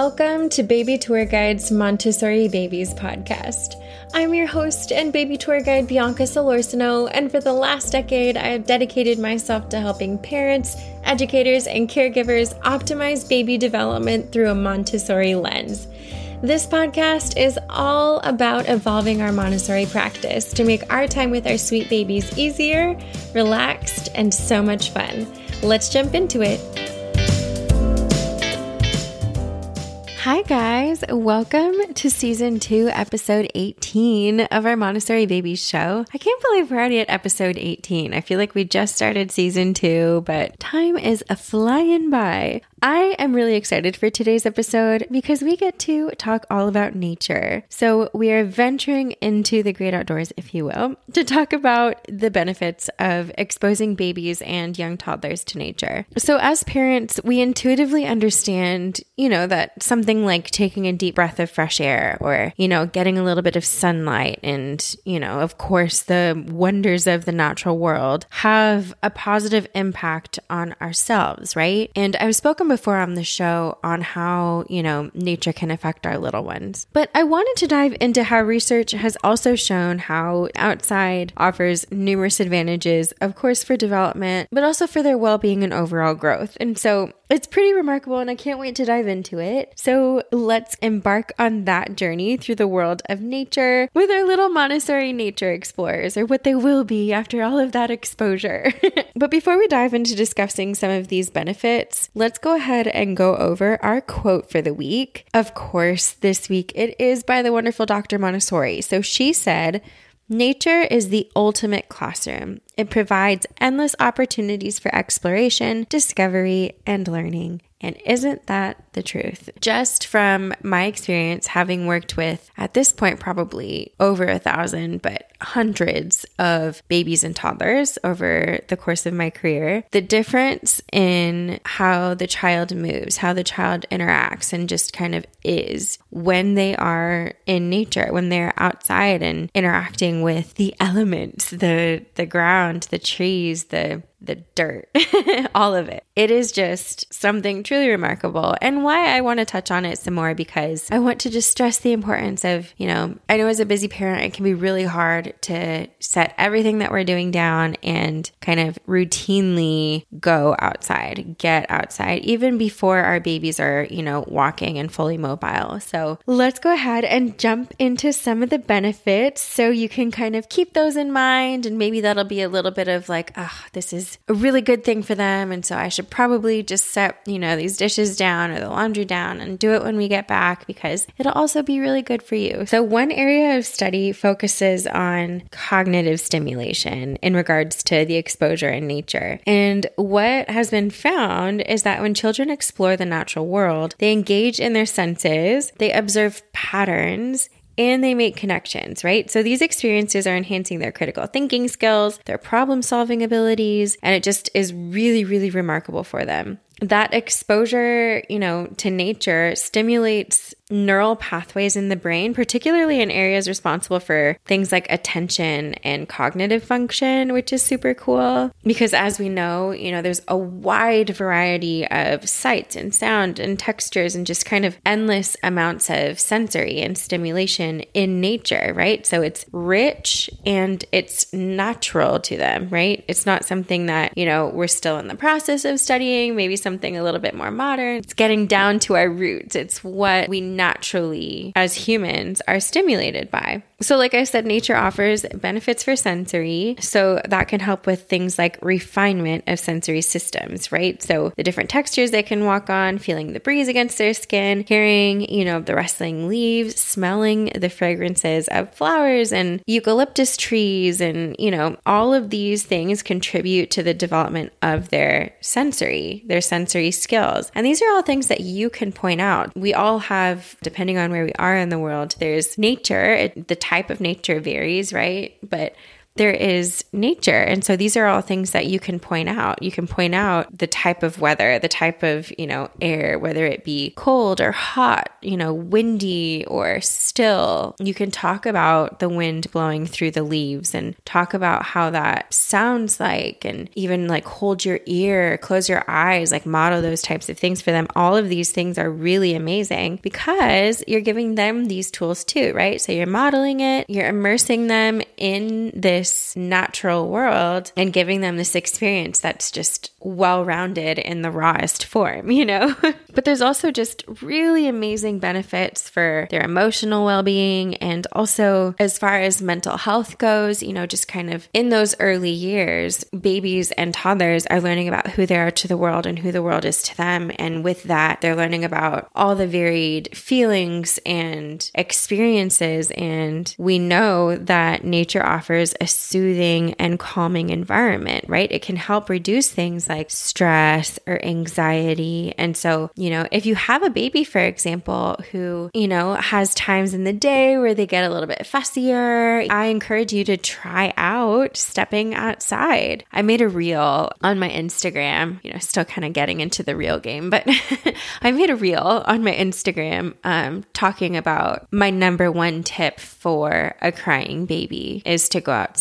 Welcome to Baby Tour Guide's Montessori Babies podcast. I'm your host and baby tour guide, Bianca Solorzano, and for the last decade, I have dedicated myself to helping parents, educators, and caregivers optimize baby development through a Montessori lens. This podcast is all about evolving our Montessori practice to make our time with our sweet babies easier, relaxed, and so much fun. Let's jump into it. Hi, guys. Welcome to season two, episode 18 of our Montessori Babies show. I can't believe we're already at episode 18. I feel like we just started season two, but time is a flying by. I am really excited for today's episode because we get to talk all about nature. So, we are venturing into the great outdoors, if you will, to talk about the benefits of exposing babies and young toddlers to nature. So, as parents, we intuitively understand, you know, that something like taking a deep breath of fresh air or, you know, getting a little bit of sunlight and, you know, of course, the wonders of the natural world have a positive impact on ourselves, right? And I've spoken before on the show on how, you know, nature can affect our little ones. But I wanted to dive into how research has also shown how outside offers numerous advantages, of course, for development, but also for their well being and overall growth. And so it's pretty remarkable, and I can't wait to dive into it. So let's embark on that journey through the world of nature with our little Montessori nature explorers, or what they will be after all of that exposure. but before we dive into discussing some of these benefits, let's go ahead and go over our quote for the week. Of course, this week it is by the wonderful Dr. Montessori. So she said, Nature is the ultimate classroom. It provides endless opportunities for exploration, discovery, and learning. And isn't that the truth? Just from my experience, having worked with, at this point, probably over a thousand, but hundreds of babies and toddlers over the course of my career, the difference in how the child moves, how the child interacts, and just kind of is when they are in nature, when they're outside and interacting with the elements, the the ground, the trees, the the dirt, all of it. It is just something truly remarkable. And why I want to touch on it some more because I want to just stress the importance of, you know, I know as a busy parent, it can be really hard to set everything that we're doing down and kind of routinely go outside, get outside, even before our babies are, you know, walking and fully mobile. So let's go ahead and jump into some of the benefits so you can kind of keep those in mind. And maybe that'll be a little bit of like, ah, oh, this is a really good thing for them. And so I should probably just set, you know, these dishes down or the laundry down and do it when we get back because it'll also be really good for you. So, one area of study focuses on cognitive stimulation in regards to the exposure in nature. And what has been found is that when children explore the natural world, they engage in their senses, they observe patterns, and they make connections, right? So these experiences are enhancing their critical thinking skills, their problem solving abilities, and it just is really, really remarkable for them. That exposure, you know, to nature stimulates neural pathways in the brain, particularly in areas responsible for things like attention and cognitive function, which is super cool. Because as we know, you know, there's a wide variety of sights and sound and textures and just kind of endless amounts of sensory and stimulation in nature, right? So it's rich and it's natural to them, right? It's not something that, you know, we're still in the process of studying, maybe something a little bit more modern. It's getting down to our roots. It's what we naturally, as humans, are stimulated by. So, like I said, nature offers benefits for sensory. So, that can help with things like refinement of sensory systems, right? So, the different textures they can walk on, feeling the breeze against their skin, hearing, you know, the rustling leaves, smelling the fragrances of flowers and eucalyptus trees, and, you know, all of these things contribute to the development of their sensory, their sensory skills. And these are all things that you can point out. We all have, depending on where we are in the world, there's nature, the type of nature varies, right? But there is nature. And so these are all things that you can point out. You can point out the type of weather, the type of, you know, air, whether it be cold or hot, you know, windy or still. You can talk about the wind blowing through the leaves and talk about how that sounds like and even like hold your ear, close your eyes, like model those types of things for them. All of these things are really amazing because you're giving them these tools too, right? So you're modeling it, you're immersing them in this natural world and giving them this experience that's just well rounded in the rawest form, you know? but there's also just really amazing benefits for their emotional well being and also as far as mental health goes, you know, just kind of in those early years, babies and toddlers are learning about who they are to the world and who the world is to them. And with that, they're learning about all the varied feelings and experiences. And we know that nature offers a soothing and calming environment, right? It can help reduce things like stress or anxiety. And so, you know, if you have a baby, for example, who, you know, has times in the day where they get a little bit fussier, I encourage you to try out stepping outside. I made a reel on my Instagram, you know, still kind of getting into the reel game, but I made a reel on my Instagram um, talking about my number one tip for a crying baby is to go outside.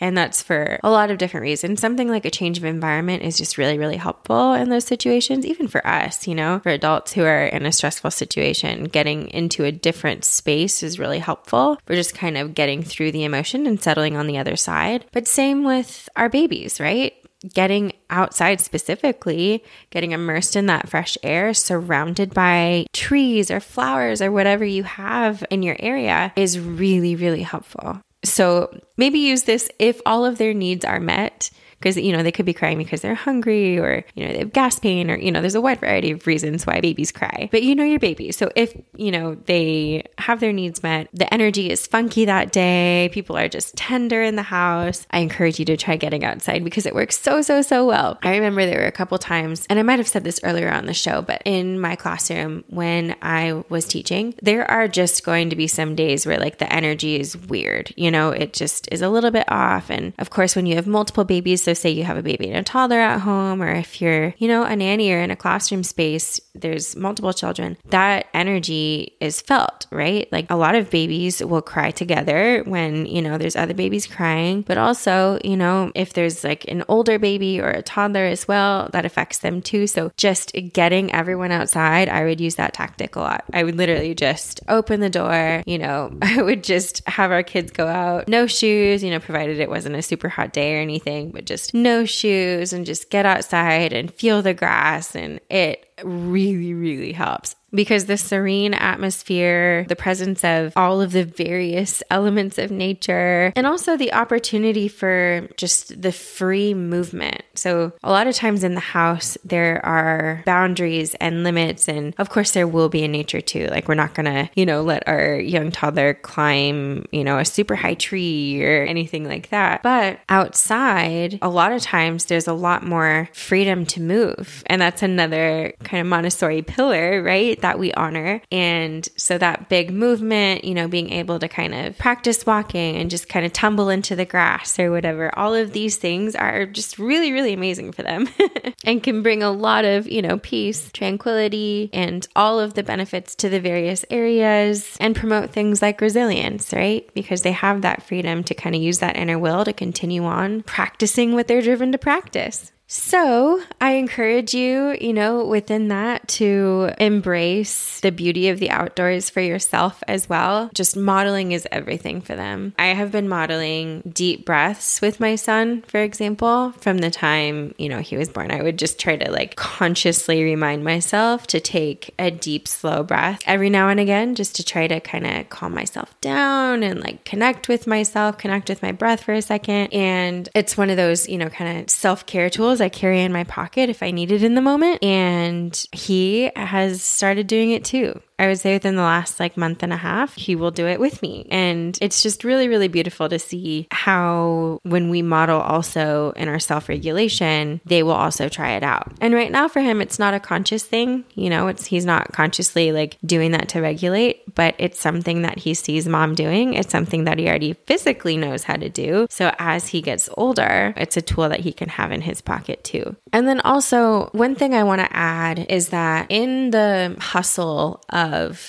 And that's for a lot of different reasons. Something like a change of environment is just really, really helpful in those situations, even for us, you know, for adults who are in a stressful situation, getting into a different space is really helpful. We're just kind of getting through the emotion and settling on the other side. But same with our babies, right? getting outside specifically, getting immersed in that fresh air, surrounded by trees or flowers or whatever you have in your area is really, really helpful. So maybe use this if all of their needs are met because you know they could be crying because they're hungry or you know they have gas pain or you know there's a wide variety of reasons why babies cry. But you know your baby. So if you know they have their needs met the energy is funky that day people are just tender in the house i encourage you to try getting outside because it works so so so well. I remember there were a couple times and i might have said this earlier on the show but in my classroom when i was teaching there are just going to be some days where like the energy is weird. You know it just is a little bit off. And of course when you have multiple babies so, say you have a baby and a toddler at home, or if you're, you know, a nanny or in a classroom space, there's multiple children, that energy is felt, right? Like a lot of babies will cry together when, you know, there's other babies crying, but also, you know, if there's like an older baby or a toddler as well, that affects them too. So, just getting everyone outside, I would use that tactic a lot. I would literally just open the door, you know, I would just have our kids go out, no shoes, you know, provided it wasn't a super hot day or anything, but just just no shoes and just get outside and feel the grass. And it really, really helps because the serene atmosphere, the presence of all of the various elements of nature, and also the opportunity for just the free movement. So, a lot of times in the house, there are boundaries and limits. And of course, there will be in nature too. Like, we're not going to, you know, let our young toddler climb, you know, a super high tree or anything like that. But outside, a lot of times there's a lot more freedom to move. And that's another kind of Montessori pillar, right? That we honor. And so that big movement, you know, being able to kind of practice walking and just kind of tumble into the grass or whatever, all of these things are just really, really amazing for them and can bring a lot of, you know, peace, tranquility, and all of the benefits to the various areas and promote things like resilience, right? Because they have that freedom to kind of use that inner will to continue on practicing what they're driven to practice. So, I encourage you, you know, within that to embrace the beauty of the outdoors for yourself as well. Just modeling is everything for them. I have been modeling deep breaths with my son, for example, from the time, you know, he was born. I would just try to like consciously remind myself to take a deep, slow breath every now and again, just to try to kind of calm myself down and like connect with myself, connect with my breath for a second. And it's one of those, you know, kind of self care I carry in my pocket if I need it in the moment. And he has started doing it too. I would say within the last like month and a half, he will do it with me. And it's just really, really beautiful to see how when we model also in our self regulation, they will also try it out. And right now for him, it's not a conscious thing. You know, it's he's not consciously like doing that to regulate, but it's something that he sees mom doing. It's something that he already physically knows how to do. So as he gets older, it's a tool that he can have in his pocket too. And then also, one thing I want to add is that in the hustle of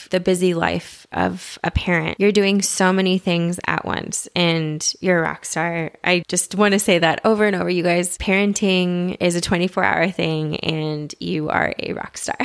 the busy life of a parent, you're doing so many things at once and you're a rock star. I just want to say that over and over, you guys, parenting is a 24 hour thing and you are a rock star.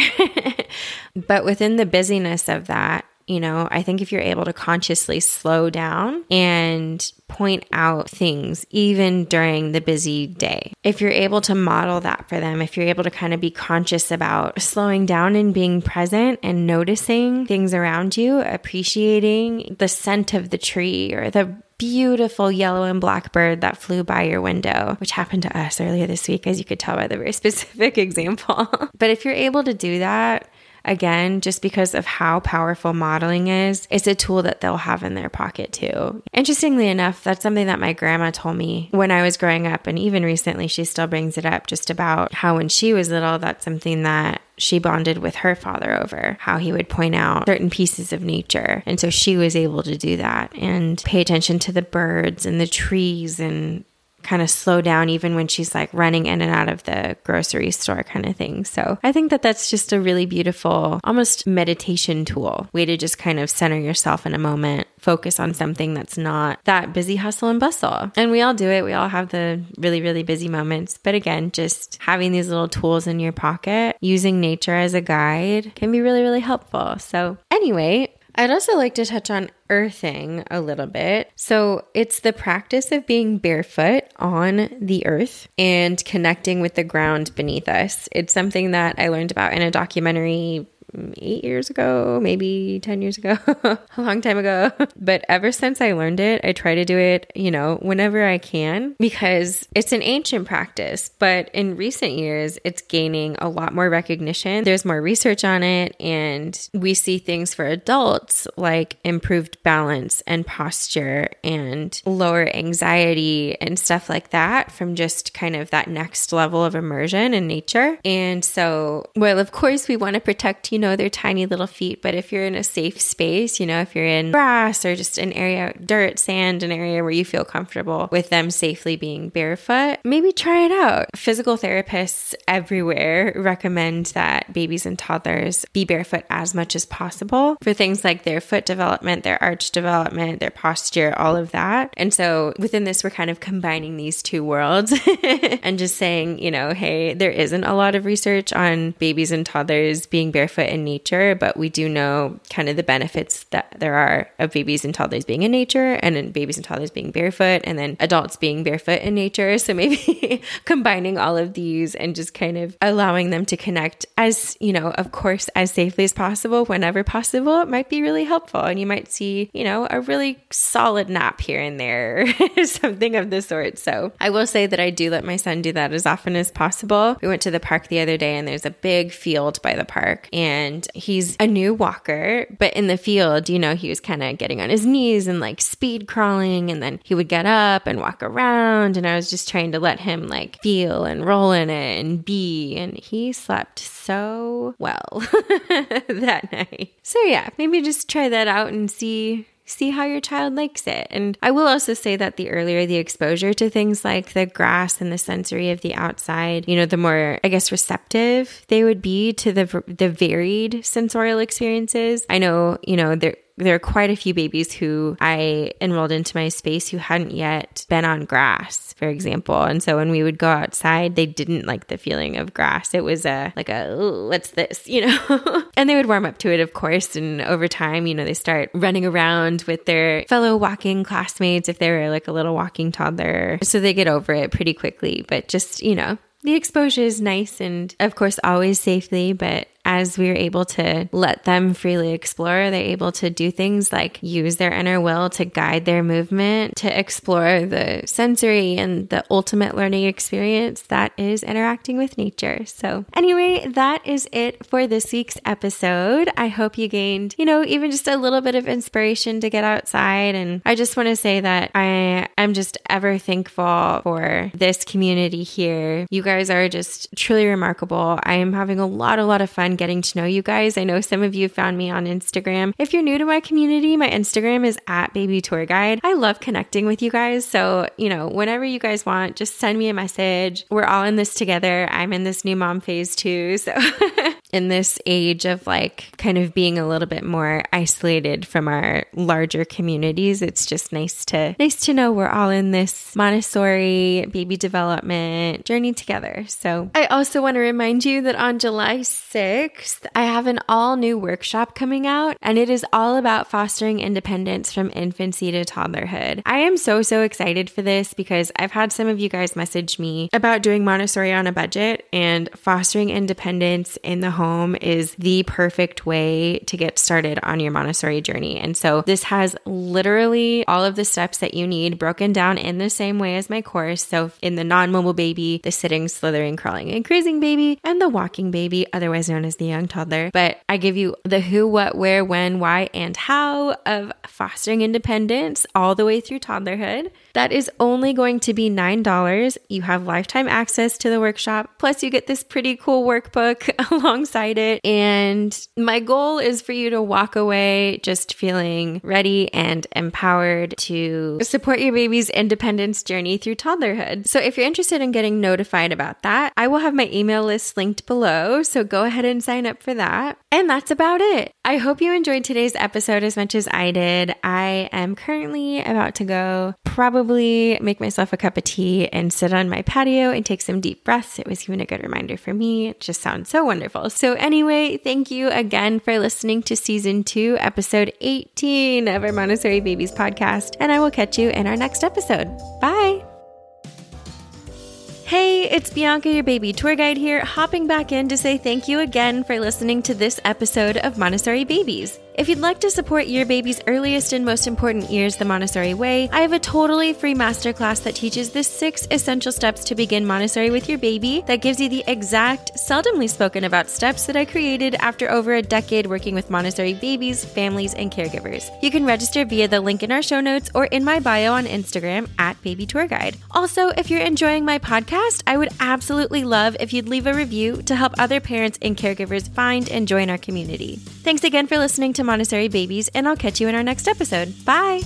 but within the busyness of that, you know, I think if you're able to consciously slow down and point out things even during the busy day, if you're able to model that for them, if you're able to kind of be conscious about slowing down and being present and noticing things around you, appreciating the scent of the tree or the beautiful yellow and black bird that flew by your window, which happened to us earlier this week, as you could tell by the very specific example. but if you're able to do that, Again, just because of how powerful modeling is, it's a tool that they'll have in their pocket too. Interestingly enough, that's something that my grandma told me when I was growing up. And even recently, she still brings it up just about how when she was little, that's something that she bonded with her father over how he would point out certain pieces of nature. And so she was able to do that and pay attention to the birds and the trees and kind of slow down even when she's like running in and out of the grocery store kind of thing. So I think that that's just a really beautiful, almost meditation tool, way to just kind of center yourself in a moment, focus on something that's not that busy hustle and bustle. And we all do it. We all have the really, really busy moments. But again, just having these little tools in your pocket, using nature as a guide can be really, really helpful. So anyway, I'd also like to touch on earthing a little bit. So, it's the practice of being barefoot on the earth and connecting with the ground beneath us. It's something that I learned about in a documentary eight years ago, maybe 10 years ago, a long time ago. But ever since I learned it, I try to do it, you know, whenever I can because it's an ancient practice. But in recent years, it's gaining a lot more recognition. There's more research on it, and we see things for adults like improved balance and posture and lower anxiety and stuff like that from just kind of that next level of immersion in nature. And so, well, of course, we want to protect, you know, know their tiny little feet, but if you're in a safe space, you know, if you're in grass or just an area, dirt, sand, an area where you feel comfortable with them safely being barefoot, maybe try it out. Physical therapists everywhere recommend that babies and toddlers be barefoot as much as possible for things like their foot development, their arch development, their posture, all of that. And so within this, we're kind of combining these two worlds and just saying, you know, hey, there isn't a lot of research on babies and toddlers being barefoot in nature, but we do know kind of the benefits that there are of babies and toddlers being in nature and babies and toddlers being barefoot and then adults being barefoot in nature. So maybe combining all of these and just kind of allowing them to connect as, you know, of course, as safely as possible, whenever possible, it might be really helpful. And you might see, you know, a really solid nap here and there, something of the sort. So I will say that I do let my son do that as often as possible. We went to the park the other day and there's a big field by the park and and he's a new walker, but in the field, you know, he was kind of getting on his knees and like speed crawling and then he would get up and walk around and I was just trying to let him like feel and roll in it and be and he slept so well that night. So yeah, maybe just try that out and see see how your child likes it. And I will also say that the earlier the exposure to things like the grass and the sensory of the outside, you know, the more I guess receptive they would be to the the varied sensorial experiences. I know, you know, there there are quite a few babies who I enrolled into my space who hadn't yet been on grass, for example. And so when we would go outside, they didn't like the feeling of grass. It was a like a what's this, you know? and they would warm up to it, of course. And over time, you know, they start running around with their fellow walking classmates if they were like a little walking toddler. So they get over it pretty quickly. But just, you know, the exposure is nice and, of course, always safely, but as we are able to let them freely explore, they're able to do things like use their inner will to guide their movement, to explore the sensory and the ultimate learning experience that is interacting with nature. So, anyway, that is it for this week's episode. I hope you gained, you know, even just a little bit of inspiration to get outside. And I just want to say that I am just ever thankful for this community here. You guys are just truly remarkable. I am having a lot, a lot of fun getting to know you guys. I know some of you found me on Instagram. If you're new to my community, my Instagram is at baby tour guide. I love connecting with you guys. So, you know, whenever you guys want, just send me a message. We're all in this together. I'm in this new mom phase too. So, in this age of like kind of being a little bit more isolated from our larger communities, it's just nice to nice to know we're all in this Montessori baby development journey together. So, I also want to remind you that on July 6th, I have an all new workshop coming out and it is all about fostering independence from infancy to toddlerhood. I am so so excited for this because I've had some of you guys message me about doing Montessori on a budget and fostering independence in the home is the perfect way to get started on your Montessori journey. And so this has literally all of the steps that you need broken down in the same way as my course. So in the non-mobile baby, the sitting, slithering, crawling, and cruising baby, and the walking baby, otherwise known as the young toddler. But I give you the who, what, where, when, why, and how of fostering independence all the way through toddlerhood. That is only going to be $9. You have lifetime access to the workshop. Plus, you get this pretty cool workbook alongside it. And my goal is for you to walk away just feeling ready and empowered to support your baby's independence journey through toddlerhood. So, if you're interested in getting notified about that, I will have my email list linked below. So, go ahead and sign up for that. And that's about it. I hope you enjoyed today's episode as much as I did. I am currently about to go probably make myself a cup of tea and sit on my patio and take some deep breaths. It was even a good reminder for me. It just sounds so wonderful. So, anyway, thank you again for listening to season two, episode 18 of our Montessori Babies podcast. And I will catch you in our next episode. Bye. Hey, it's Bianca, your baby tour guide here, hopping back in to say thank you again for listening to this episode of Montessori Babies. If you'd like to support your baby's earliest and most important years the Montessori way, I have a totally free masterclass that teaches the six essential steps to begin Montessori with your baby that gives you the exact, seldomly spoken about steps that I created after over a decade working with Montessori babies, families, and caregivers. You can register via the link in our show notes or in my bio on Instagram at Baby Tour Guide. Also, if you're enjoying my podcast, I would absolutely love if you'd leave a review to help other parents and caregivers find and join our community. Thanks again for listening to Montessori Babies, and I'll catch you in our next episode. Bye!